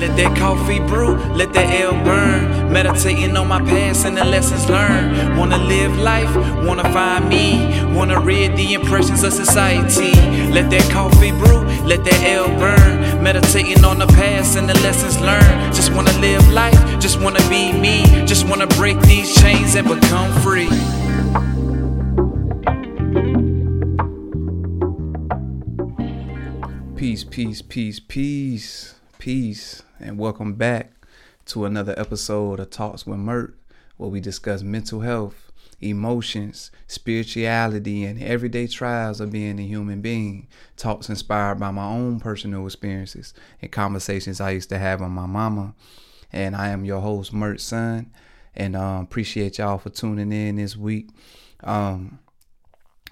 Let that coffee brew, let that L burn. Meditating on my past and the lessons learned. Wanna live life, wanna find me. Wanna read the impressions of society. Let that coffee brew, let that L burn. Meditating on the past and the lessons learned. Just wanna live life, just wanna be me. Just wanna break these chains and become free. Peace, peace, peace, peace, peace, and welcome back to another episode of Talks with Myrt, where we discuss mental health, emotions, spirituality, and everyday trials of being a human being. Talks inspired by my own personal experiences and conversations I used to have with my mama. And I am your host, Myrt Son, and um, appreciate y'all for tuning in this week. Um,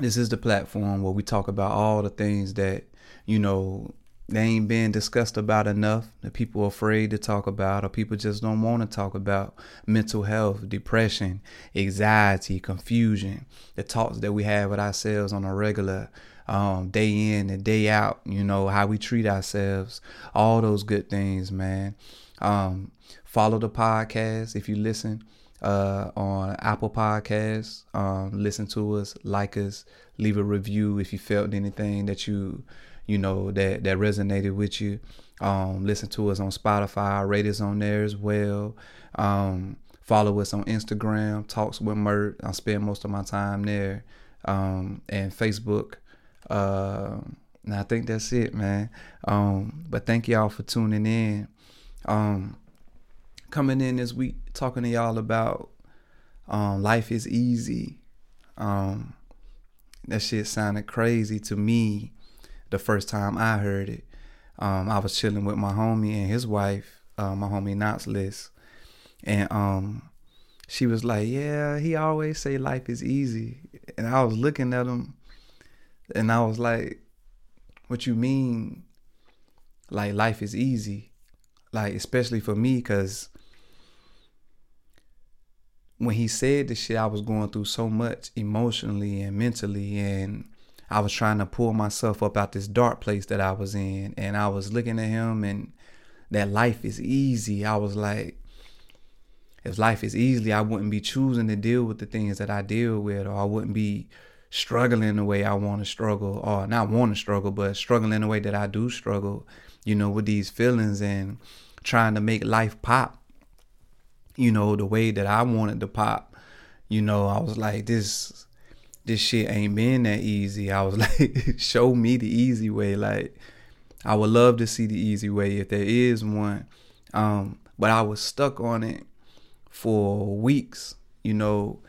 this is the platform where we talk about all the things that you know, they ain't being discussed about enough that people are afraid to talk about or people just don't want to talk about mental health depression anxiety confusion the talks that we have with ourselves on a regular um, day in and day out you know how we treat ourselves all those good things man. Um, follow the podcast if you listen uh, on apple podcasts um, listen to us like us leave a review if you felt anything that you you know that that resonated with you. Um, listen to us on Spotify, rate us on there as well. Um, follow us on Instagram, Talks with Myrt. I spend most of my time there, um, and Facebook. Uh, and I think that's it, man. Um, but thank y'all for tuning in. Um, coming in this week, talking to y'all about um, life is easy. That shit sounded crazy to me the first time I heard it. Um, I was chilling with my homie and his wife, uh, my homie Knots List, and um, she was like, "Yeah, he always say life is easy," and I was looking at him, and I was like, "What you mean? Like life is easy? Like especially for me, cause." When he said this shit, I was going through so much emotionally and mentally, and I was trying to pull myself up out this dark place that I was in. And I was looking at him and that life is easy. I was like, if life is easy, I wouldn't be choosing to deal with the things that I deal with, or I wouldn't be struggling the way I want to struggle, or not want to struggle, but struggling the way that I do struggle, you know, with these feelings and trying to make life pop, you know, the way that I wanted to pop. You know, I was like, this this shit ain't been that easy. I was like, show me the easy way. Like, I would love to see the easy way if there is one. Um, but I was stuck on it for weeks, you know,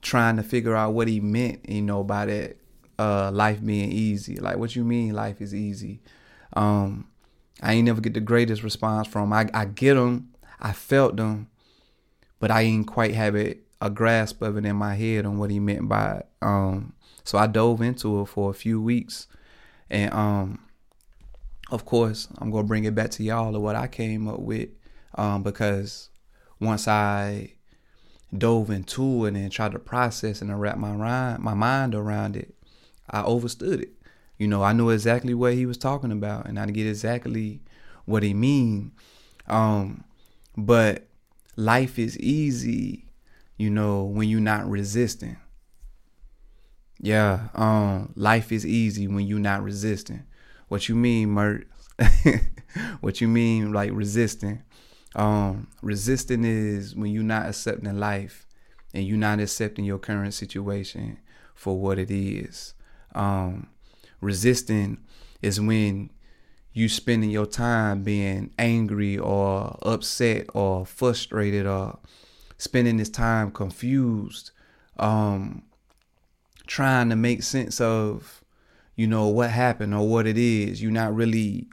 trying to figure out what he meant, you know, by that uh, life being easy. Like, what you mean life is easy? Um, I ain't never get the greatest response from. I I get them, I felt them, but I ain't quite have it a grasp of it in my head on what he meant by it. Um, so I dove into it for a few weeks, and um, of course, I'm gonna bring it back to y'all of what I came up with, um, because once I dove into it and tried to process and wrap my mind, my mind around it, I overstood it. You know, I knew exactly what he was talking about, and I get exactly what he mean. Um, but life is easy you know, when you're not resisting. Yeah, um, life is easy when you're not resisting. What you mean, Myrt? what you mean, like resisting? Um, resisting is when you're not accepting life and you're not accepting your current situation for what it is. Um, resisting is when you spending your time being angry or upset or frustrated or spending this time confused, um, trying to make sense of, you know, what happened or what it is. You're not really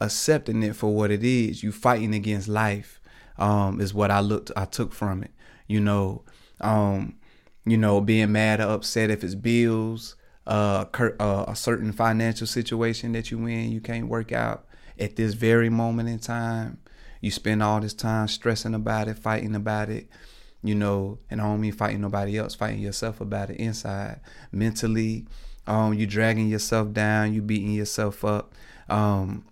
accepting it for what it is. You fighting against life, um, is what I looked, I took from it. You know, um, you know, being mad or upset if it's bills, uh, uh, a certain financial situation that you're in, you can't work out at this very moment in time. You spend all this time stressing about it, fighting about it, you know, and I don't mean fighting nobody else, fighting yourself about it inside. Mentally, um, you dragging yourself down, you beating yourself up. Um,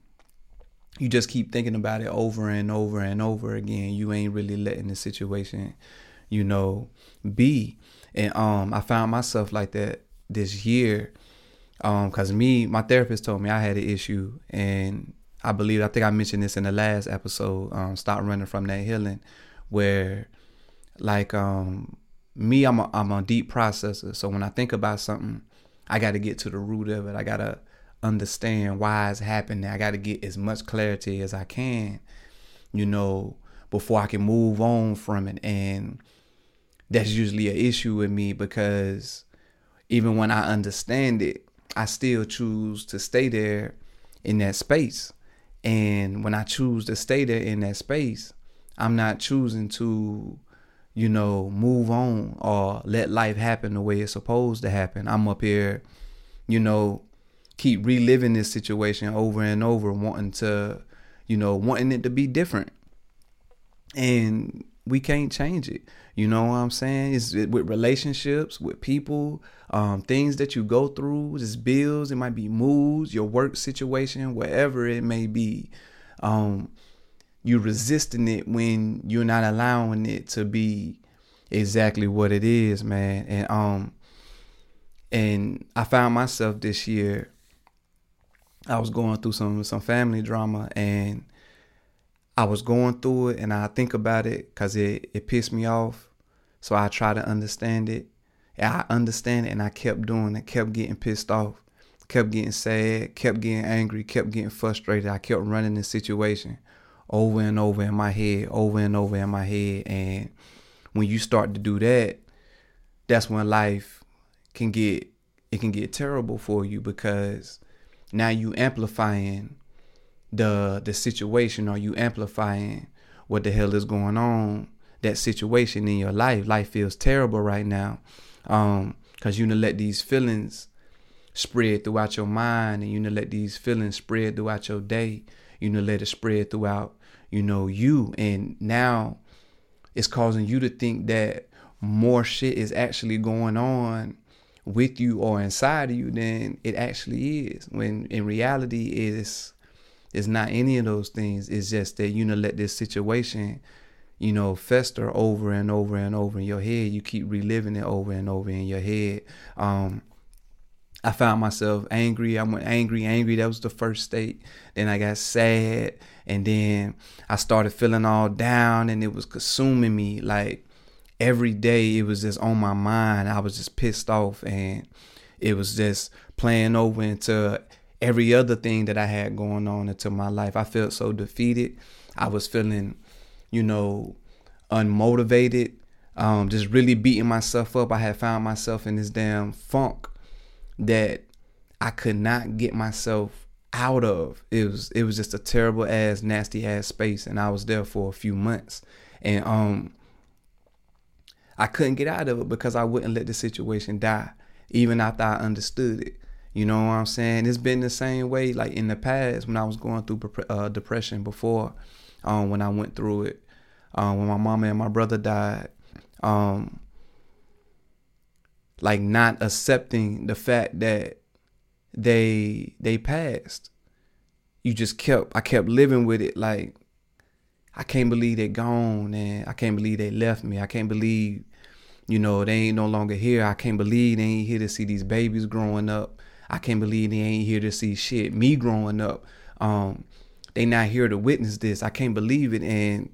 you just keep thinking about it over and over and over again. You ain't really letting the situation, you know, be. And um, I found myself like that this year. Um, cause me, my therapist told me I had an issue, and I believe I think I mentioned this in the last episode. Um, stop running from that healing, where like um me, I'm a I'm a deep processor. So when I think about something, I got to get to the root of it. I gotta understand why it's happening. I got to get as much clarity as I can, you know, before I can move on from it. And that's usually an issue with me because even when I understand it, I still choose to stay there in that space. And when I choose to stay there in that space, I'm not choosing to, you know, move on or let life happen the way it's supposed to happen. I'm up here, you know, keep reliving this situation over and over, wanting to, you know, wanting it to be different. And we can't change it. You know what I'm saying? It's with relationships, with people, um, things that you go through, just bills. It might be moods, your work situation, whatever it may be. Um, you're resisting it when you're not allowing it to be exactly what it is, man. And um, and I found myself this year I was going through some some family drama and I was going through it and I think about it because it, it pissed me off. So I try to understand it. And I understand it and I kept doing it, kept getting pissed off, kept getting sad, kept getting angry, kept getting frustrated. I kept running the situation over and over in my head, over and over in my head. And when you start to do that, that's when life can get it can get terrible for you because now you amplifying the the situation? Are you amplifying what the hell is going on that situation in your life? Life feels terrible right now um because you gonna let these feelings spread throughout your mind and you gonna let these feelings spread throughout your day. You gonna let it spread throughout you know you. And now it's causing you to think that more shit is actually going on with you or inside of you than it actually is. When in reality is it's not any of those things. It's just that you know let this situation, you know, fester over and over and over in your head. You keep reliving it over and over in your head. Um I found myself angry. I went angry, angry. That was the first state. Then I got sad. And then I started feeling all down and it was consuming me. Like every day it was just on my mind. I was just pissed off and it was just playing over into every other thing that I had going on into my life. I felt so defeated. I was feeling, you know, unmotivated, um, just really beating myself up. I had found myself in this damn funk that I could not get myself out of. It was it was just a terrible ass, nasty ass space, and I was there for a few months. And um I couldn't get out of it because I wouldn't let the situation die, even after I understood it. You know what I'm saying? It's been the same way, like in the past when I was going through uh, depression before, um, when I went through it, um, when my mama and my brother died, um, like not accepting the fact that they they passed. You just kept, I kept living with it, like I can't believe they're gone and I can't believe they left me. I can't believe you know, they ain't no longer here. I can't believe they ain't here to see these babies growing up. I can't believe they ain't here to see shit. Me growing up. Um, they not here to witness this. I can't believe it. And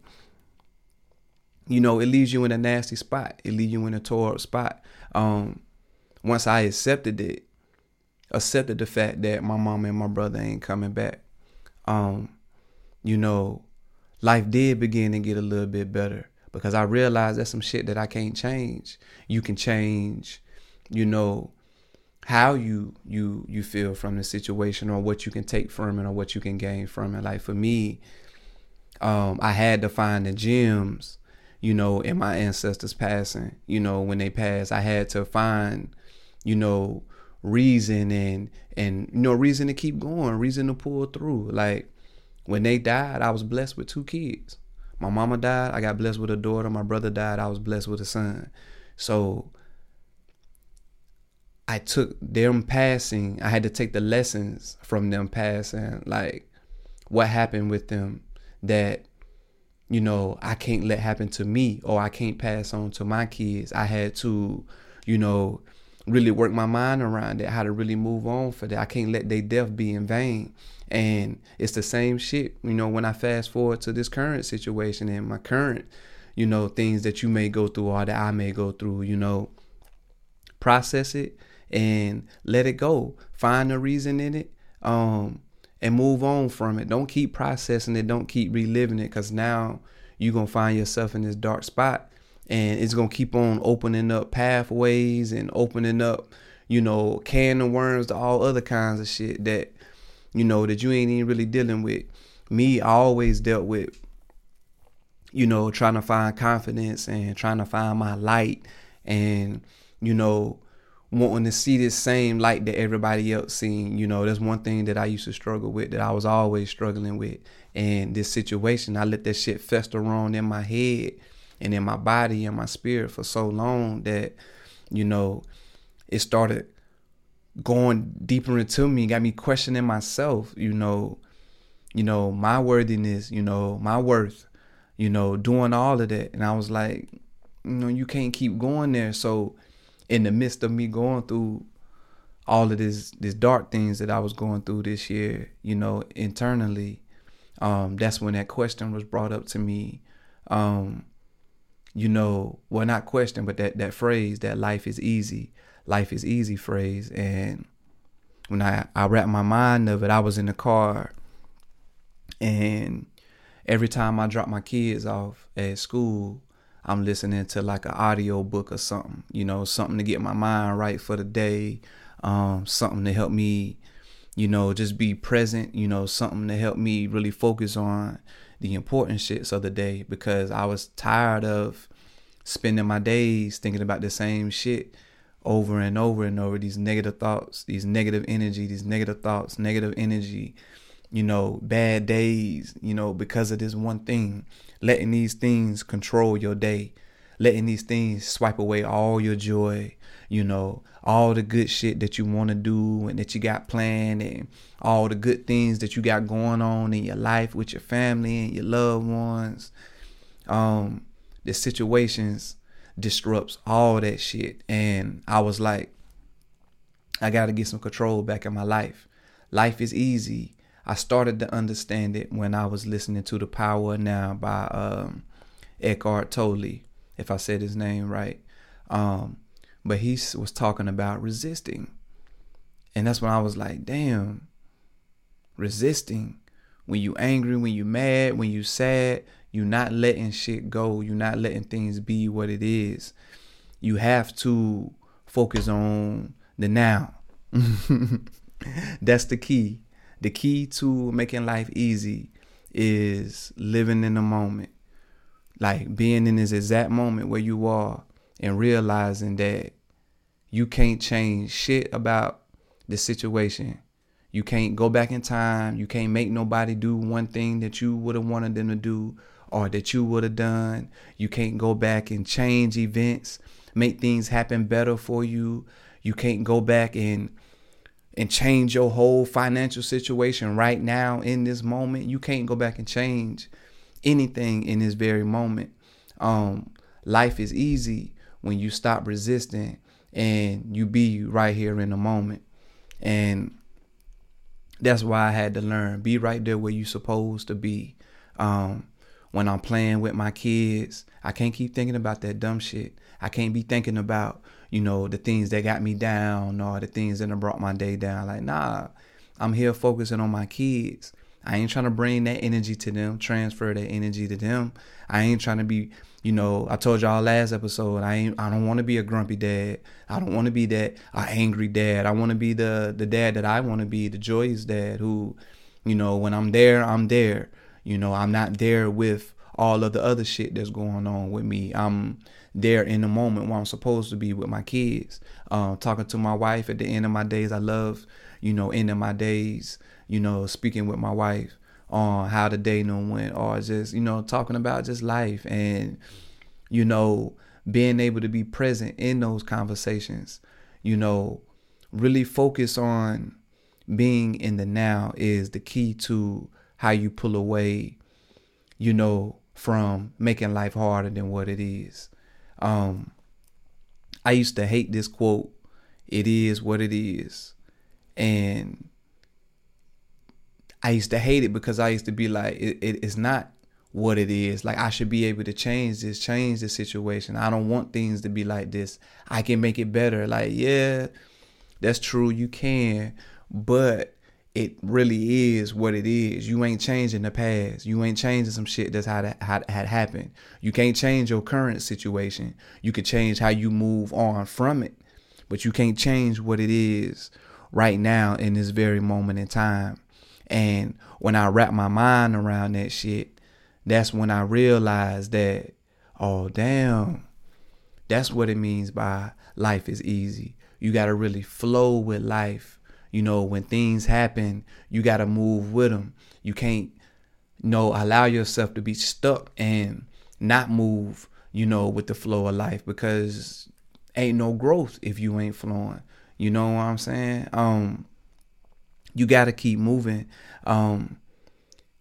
you know, it leaves you in a nasty spot. It leaves you in a tore up spot. Um, once I accepted it, accepted the fact that my mom and my brother ain't coming back. Um, you know, life did begin to get a little bit better because I realized that's some shit that I can't change. You can change, you know, how you you you feel from the situation or what you can take from it or what you can gain from it. Like for me, um, I had to find the gems, you know, in my ancestors passing. You know, when they passed, I had to find, you know, reason and and you know reason to keep going, reason to pull through. Like when they died, I was blessed with two kids. My mama died, I got blessed with a daughter. My brother died, I was blessed with a son. So I took them passing, I had to take the lessons from them passing. Like what happened with them that you know I can't let happen to me or I can't pass on to my kids. I had to, you know, really work my mind around it, how to really move on for that. I can't let their death be in vain. And it's the same shit, you know, when I fast forward to this current situation and my current, you know, things that you may go through or that I may go through, you know, process it and let it go. Find a reason in it. Um, and move on from it. Don't keep processing it. Don't keep reliving it because now you're going to find yourself in this dark spot and it's going to keep on opening up pathways and opening up, you know, can of worms to all other kinds of shit that, you know, that you ain't even really dealing with. Me, I always dealt with, you know, trying to find confidence and trying to find my light and, you know, wanting to see this same light that everybody else seen. You know, that's one thing that I used to struggle with, that I was always struggling with. And this situation, I let that shit fester around in my head and in my body and my spirit for so long that, you know, it started going deeper into me, got me questioning myself, you know, you know, my worthiness, you know, my worth, you know, doing all of that. And I was like, you know, you can't keep going there. So in the midst of me going through all of this this dark things that I was going through this year, you know, internally, um, that's when that question was brought up to me. Um, you know, well not question, but that that phrase that life is easy. Life is easy phrase. And when I, I wrapped my mind of it, I was in the car and every time I drop my kids off at school, I'm listening to like an audio book or something, you know, something to get my mind right for the day, um, something to help me, you know, just be present, you know, something to help me really focus on the important shits of the day because I was tired of spending my days thinking about the same shit over and over and over. These negative thoughts, these negative energy, these negative thoughts, negative energy, you know, bad days, you know, because of this one thing letting these things control your day, letting these things swipe away all your joy, you know, all the good shit that you want to do and that you got planned and all the good things that you got going on in your life with your family and your loved ones. Um, the situations disrupts all that shit. And I was like, I got to get some control back in my life. Life is easy. I started to understand it when I was listening to The Power Now by um, Eckhart Tolle, if I said his name right. Um, but he was talking about resisting. And that's when I was like, damn, resisting. When you angry, when you mad, when you sad, you not letting shit go. You not letting things be what it is. You have to focus on the now. That's the key. The key to making life easy is living in the moment. Like being in this exact moment where you are and realizing that you can't change shit about the situation. You can't go back in time. You can't make nobody do one thing that you would have wanted them to do or that you would have done. You can't go back and change events, make things happen better for you. You can't go back and and change your whole financial situation right now in this moment. You can't go back and change anything in this very moment. Um, life is easy when you stop resisting and you be right here in the moment. And that's why I had to learn be right there where you're supposed to be. Um, when I'm playing with my kids, I can't keep thinking about that dumb shit. I can't be thinking about you know, the things that got me down or the things that brought my day down. Like, nah, I'm here focusing on my kids. I ain't trying to bring that energy to them, transfer that energy to them. I ain't trying to be, you know, I told y'all last episode, I ain't I don't want to be a grumpy dad. I don't want to be that a angry dad. I want to be the the dad that I want to be, the joyous dad who, you know, when I'm there, I'm there. You know, I'm not there with all of the other shit that's going on with me. I'm there in the moment where I'm supposed to be with my kids. Um, talking to my wife at the end of my days. I love, you know, ending my days, you know, speaking with my wife on how the day no went or just, you know, talking about just life and, you know, being able to be present in those conversations, you know, really focus on being in the now is the key to how you pull away, you know, from making life harder than what it is. Um, I used to hate this quote, it is what it is. And I used to hate it because I used to be like, it, it, it's not what it is. Like I should be able to change this, change the situation. I don't want things to be like this. I can make it better. Like, yeah, that's true, you can, but it really is what it is. You ain't changing the past. You ain't changing some shit that's had had had happened. You can't change your current situation. You could change how you move on from it, but you can't change what it is right now in this very moment in time. And when I wrap my mind around that shit, that's when I realized that, oh, damn, that's what it means by life is easy. You got to really flow with life. You know, when things happen, you got to move with them. You can't, you know, allow yourself to be stuck and not move, you know, with the flow of life because ain't no growth if you ain't flowing. You know what I'm saying? Um, you got to keep moving. Um,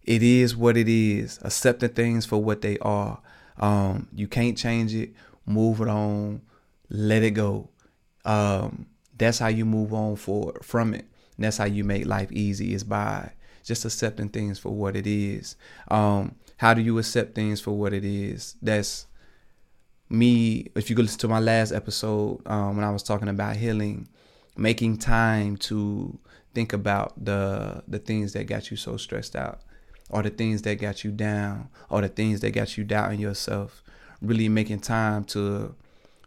it is what it is. Accepting things for what they are. Um, you can't change it. Move it on. Let it go. Um, that's how you move on for from it. And that's how you make life easy is by just accepting things for what it is. Um, how do you accept things for what it is? That's me. If you go listen to my last episode um, when I was talking about healing, making time to think about the the things that got you so stressed out or the things that got you down or the things that got you doubting yourself really making time to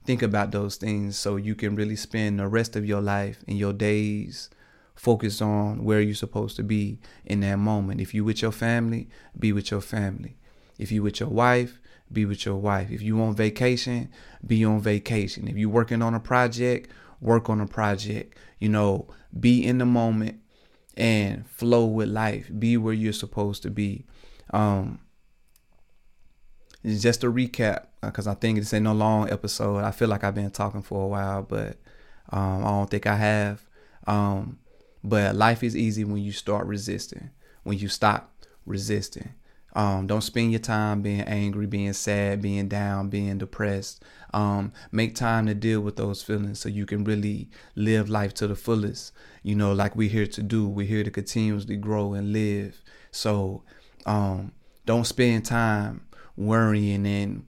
think about those things so you can really spend the rest of your life and your days focused on where you're supposed to be in that moment. If you with your family be with your family. If you with your wife be with your wife. If you on vacation be on vacation. If you working on a project work on a project. You know be in the moment and flow with life. Be where you're supposed to be. Um, just a recap, because uh, I think this ain't no long episode. I feel like I've been talking for a while, but um, I don't think I have. Um, but life is easy when you start resisting, when you stop resisting. Um, don't spend your time being angry, being sad, being down, being depressed. Um, make time to deal with those feelings so you can really live life to the fullest. You know, like we're here to do. We're here to continuously grow and live. So um, don't spend time worrying and,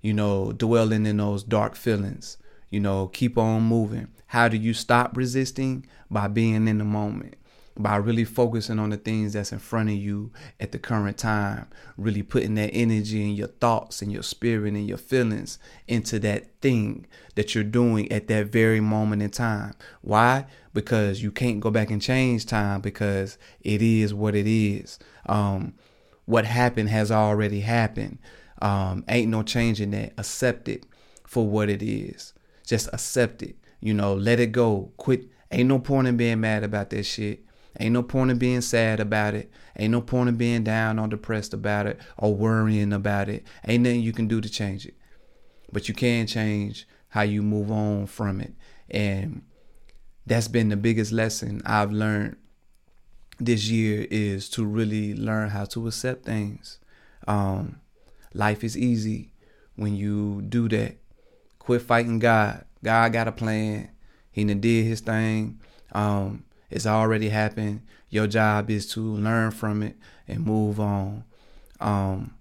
you know, dwelling in those dark feelings. You know, keep on moving. How do you stop resisting? By being in the moment by really focusing on the things that's in front of you at the current time, really putting that energy and your thoughts and your spirit and your feelings into that thing that you're doing at that very moment in time. Why? Because you can't go back and change time because it is what it is. Um, what happened has already happened. Um, ain't no changing that. Accept it for what it is. Just accept it. You know, let it go. Quit. Ain't no point in being mad about that shit. Ain't no point in being sad about it. Ain't no point in being down or depressed about it or worrying about it. Ain't nothing you can do to change it. But you can change how you move on from it. And that's been the biggest lesson I've learned this year is to really learn how to accept things. Um, life is easy when you do that. Quit fighting God. God got a plan. He done did his thing. Um, it's already happened. Your job is to learn from it and move on. Um,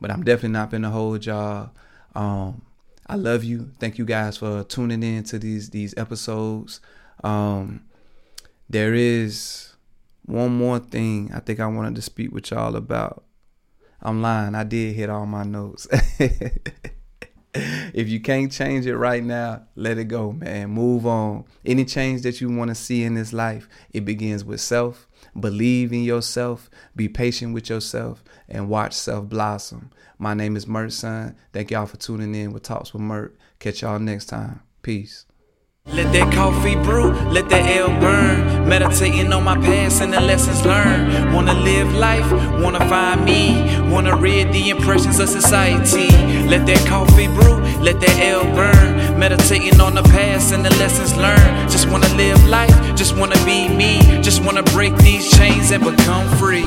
but I'm definitely not gonna hold y'all. Um, I love you. Thank you guys for tuning in to these these episodes. Um, there is one more thing I think I wanted to speak with y'all about. I'm lying. I did hit all my notes. if you can't change it right now, let it go, man. Move on. Any change that you want to see in this life, it begins with self. Believe in yourself. Be patient with yourself and watch self blossom. My name is Myrt Son. Thank y'all for tuning in with Talks with Myrt. Catch y'all next time. Peace. Let that coffee brew, let that L burn. Meditating on my past and the lessons learned. Wanna live life, wanna find me. Wanna read the impressions of society. Let that coffee brew, let that L burn. Meditating on the past and the lessons learned. Just wanna live life, just wanna be me. Just wanna break these chains and become free.